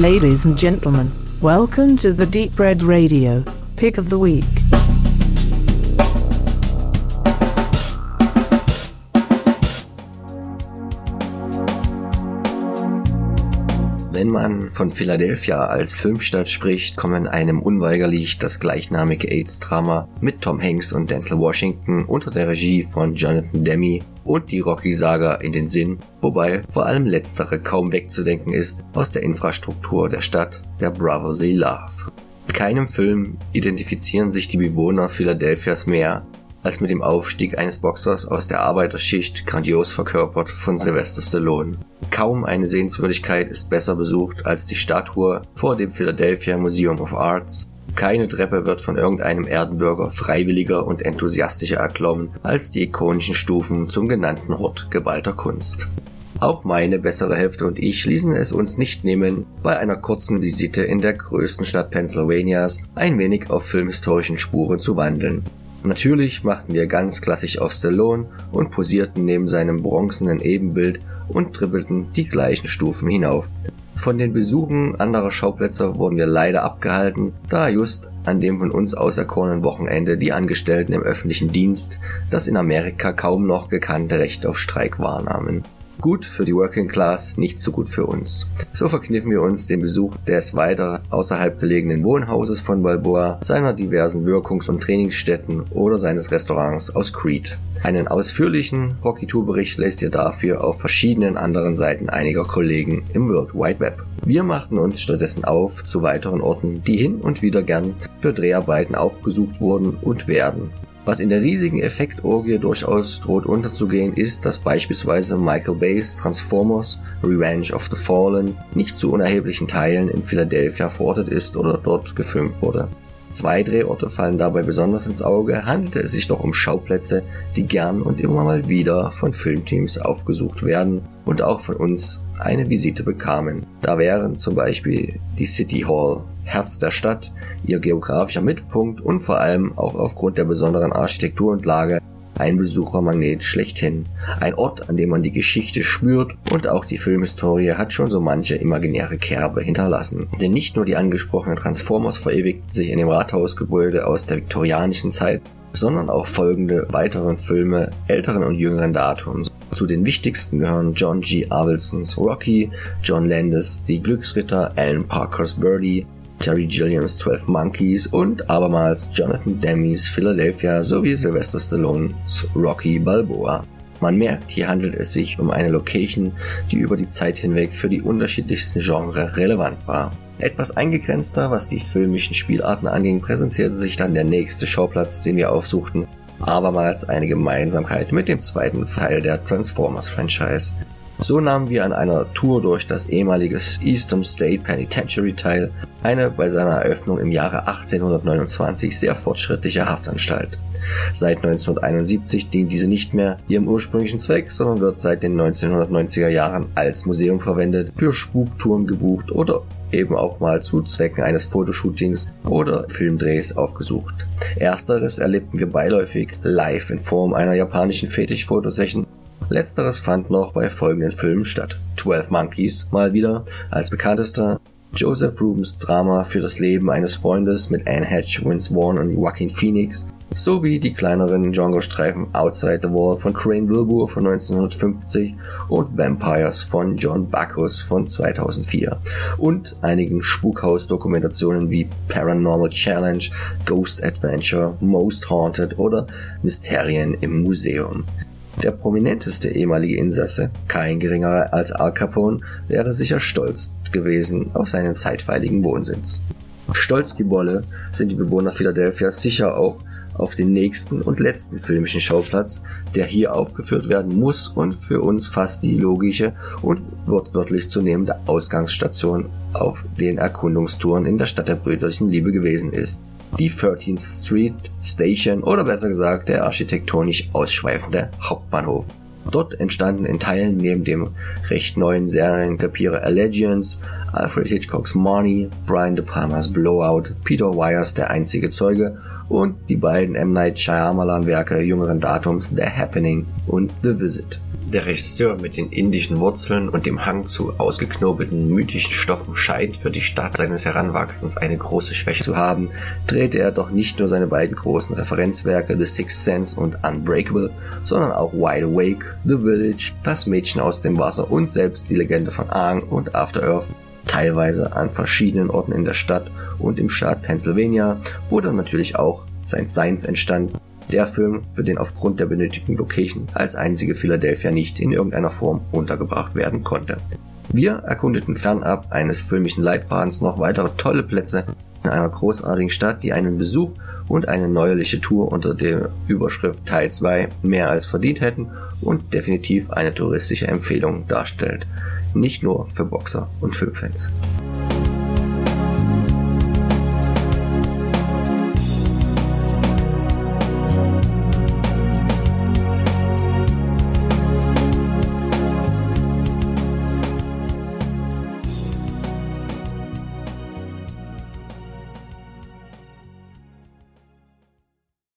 Ladies and gentlemen, welcome to the Deep Red Radio Pick of the Week. Wenn man von Philadelphia als Filmstadt spricht, kommen einem unweigerlich das gleichnamige AIDS-Drama mit Tom Hanks und Denzel Washington unter der Regie von Jonathan Demme und die Rocky-Saga in den Sinn, wobei vor allem letztere kaum wegzudenken ist aus der Infrastruktur der Stadt, der Brotherly Love. In keinem Film identifizieren sich die Bewohner Philadelphias mehr als mit dem Aufstieg eines Boxers aus der Arbeiterschicht grandios verkörpert von Sylvester Stallone. Kaum eine Sehenswürdigkeit ist besser besucht als die Statue vor dem Philadelphia Museum of Arts. Keine Treppe wird von irgendeinem Erdenbürger freiwilliger und enthusiastischer erklommen als die ikonischen Stufen zum genannten Hort geballter Kunst. Auch meine bessere Hälfte und ich ließen es uns nicht nehmen, bei einer kurzen Visite in der größten Stadt Pennsylvanias ein wenig auf filmhistorischen Spuren zu wandeln. Natürlich machten wir ganz klassisch auf Stallone und posierten neben seinem bronzenen Ebenbild und trippelten die gleichen Stufen hinauf. Von den Besuchen anderer Schauplätze wurden wir leider abgehalten, da just an dem von uns auserkorenen Wochenende die Angestellten im öffentlichen Dienst das in Amerika kaum noch gekannte Recht auf Streik wahrnahmen. Gut für die Working Class, nicht so gut für uns. So verkniffen wir uns den Besuch des weiter außerhalb gelegenen Wohnhauses von Balboa, seiner diversen Wirkungs- und Trainingsstätten oder seines Restaurants aus Crete. Einen ausführlichen Rocky Tour Bericht lässt ihr dafür auf verschiedenen anderen Seiten einiger Kollegen im World Wide Web. Wir machten uns stattdessen auf zu weiteren Orten, die hin und wieder gern für Dreharbeiten aufgesucht wurden und werden. Was in der riesigen Effektorgie durchaus droht unterzugehen, ist, dass beispielsweise Michael Bays Transformers Revenge of the Fallen nicht zu unerheblichen Teilen in Philadelphia verortet ist oder dort gefilmt wurde. Zwei Drehorte fallen dabei besonders ins Auge, handelte es sich doch um Schauplätze, die gern und immer mal wieder von Filmteams aufgesucht werden und auch von uns eine Visite bekamen. Da wären zum Beispiel die City Hall, Herz der Stadt, ihr geografischer Mittelpunkt und vor allem auch aufgrund der besonderen Architektur und Lage ein Besuchermagnet schlechthin. Ein Ort, an dem man die Geschichte spürt und auch die Filmhistorie hat schon so manche imaginäre Kerbe hinterlassen. Denn nicht nur die angesprochenen Transformers verewigten sich in dem Rathausgebäude aus der viktorianischen Zeit, sondern auch folgende weiteren Filme älteren und jüngeren Datums. Zu den wichtigsten gehören John G. Avildsen's Rocky, John Landis Die Glücksritter, Alan Parkers Birdie, Terry Gilliams 12 Monkeys und abermals Jonathan Demme's Philadelphia sowie Sylvester Stallones Rocky Balboa. Man merkt, hier handelt es sich um eine Location, die über die Zeit hinweg für die unterschiedlichsten Genres relevant war. Etwas eingegrenzter, was die filmischen Spielarten anging, präsentierte sich dann der nächste Schauplatz, den wir aufsuchten, abermals eine Gemeinsamkeit mit dem zweiten Teil der Transformers-Franchise. So nahmen wir an einer Tour durch das ehemalige Eastern State Penitentiary teil, eine bei seiner Eröffnung im Jahre 1829 sehr fortschrittliche Haftanstalt. Seit 1971 dient diese nicht mehr ihrem ursprünglichen Zweck, sondern wird seit den 1990er Jahren als Museum verwendet, für Spuktouren gebucht oder eben auch mal zu Zwecken eines Fotoshootings oder Filmdrehs aufgesucht. Ersteres erlebten wir beiläufig live in Form einer japanischen Fetisch-Fotosession Letzteres fand noch bei folgenden Filmen statt. 12 Monkeys mal wieder als bekanntester Joseph Rubens Drama für das Leben eines Freundes mit Anne Hatch, Vince Vaughn und Joaquin Phoenix sowie die kleineren Genrestreifen Outside the Wall von Crane Wilbur von 1950 und Vampires von John Bacchus von 2004 und einigen Spukhaus-Dokumentationen wie Paranormal Challenge, Ghost Adventure, Most Haunted oder Mysterien im Museum. Der prominenteste ehemalige Insasse, kein geringerer als Al Capone, wäre sicher stolz gewesen auf seinen zeitweiligen Wohnsitz. Stolz wie Bolle sind die Bewohner Philadelphias sicher auch auf den nächsten und letzten filmischen Schauplatz, der hier aufgeführt werden muss und für uns fast die logische und wortwörtlich zu nehmende Ausgangsstation auf den Erkundungstouren in der Stadt der brüderlichen Liebe gewesen ist die 13th Street Station oder besser gesagt der architektonisch ausschweifende Hauptbahnhof. Dort entstanden in Teilen neben dem recht neuen Serienkapierer Allegiance, Alfred Hitchcocks Marnie, Brian De Palmas Blowout, Peter Wires Der einzige Zeuge und die beiden M. Night Shyamalan Werke jüngeren Datums The Happening und The Visit. Der Regisseur mit den indischen Wurzeln und dem Hang zu ausgeknobelten mythischen Stoffen scheint für die Stadt seines Heranwachsens eine große Schwäche zu haben, drehte er doch nicht nur seine beiden großen Referenzwerke The Sixth Sense und Unbreakable, sondern auch Wide Awake, The Village, Das Mädchen aus dem Wasser und selbst die Legende von Aang und After Earth. Teilweise an verschiedenen Orten in der Stadt und im Staat Pennsylvania, wo dann natürlich auch sein Science entstand, der Film, für den aufgrund der benötigten Location als einzige Philadelphia nicht in irgendeiner Form untergebracht werden konnte. Wir erkundeten fernab eines filmischen Leitfadens noch weitere tolle Plätze in einer großartigen Stadt, die einen Besuch und eine neuerliche Tour unter der Überschrift Teil 2 mehr als verdient hätten und definitiv eine touristische Empfehlung darstellt. Nicht nur für Boxer und Filmfans.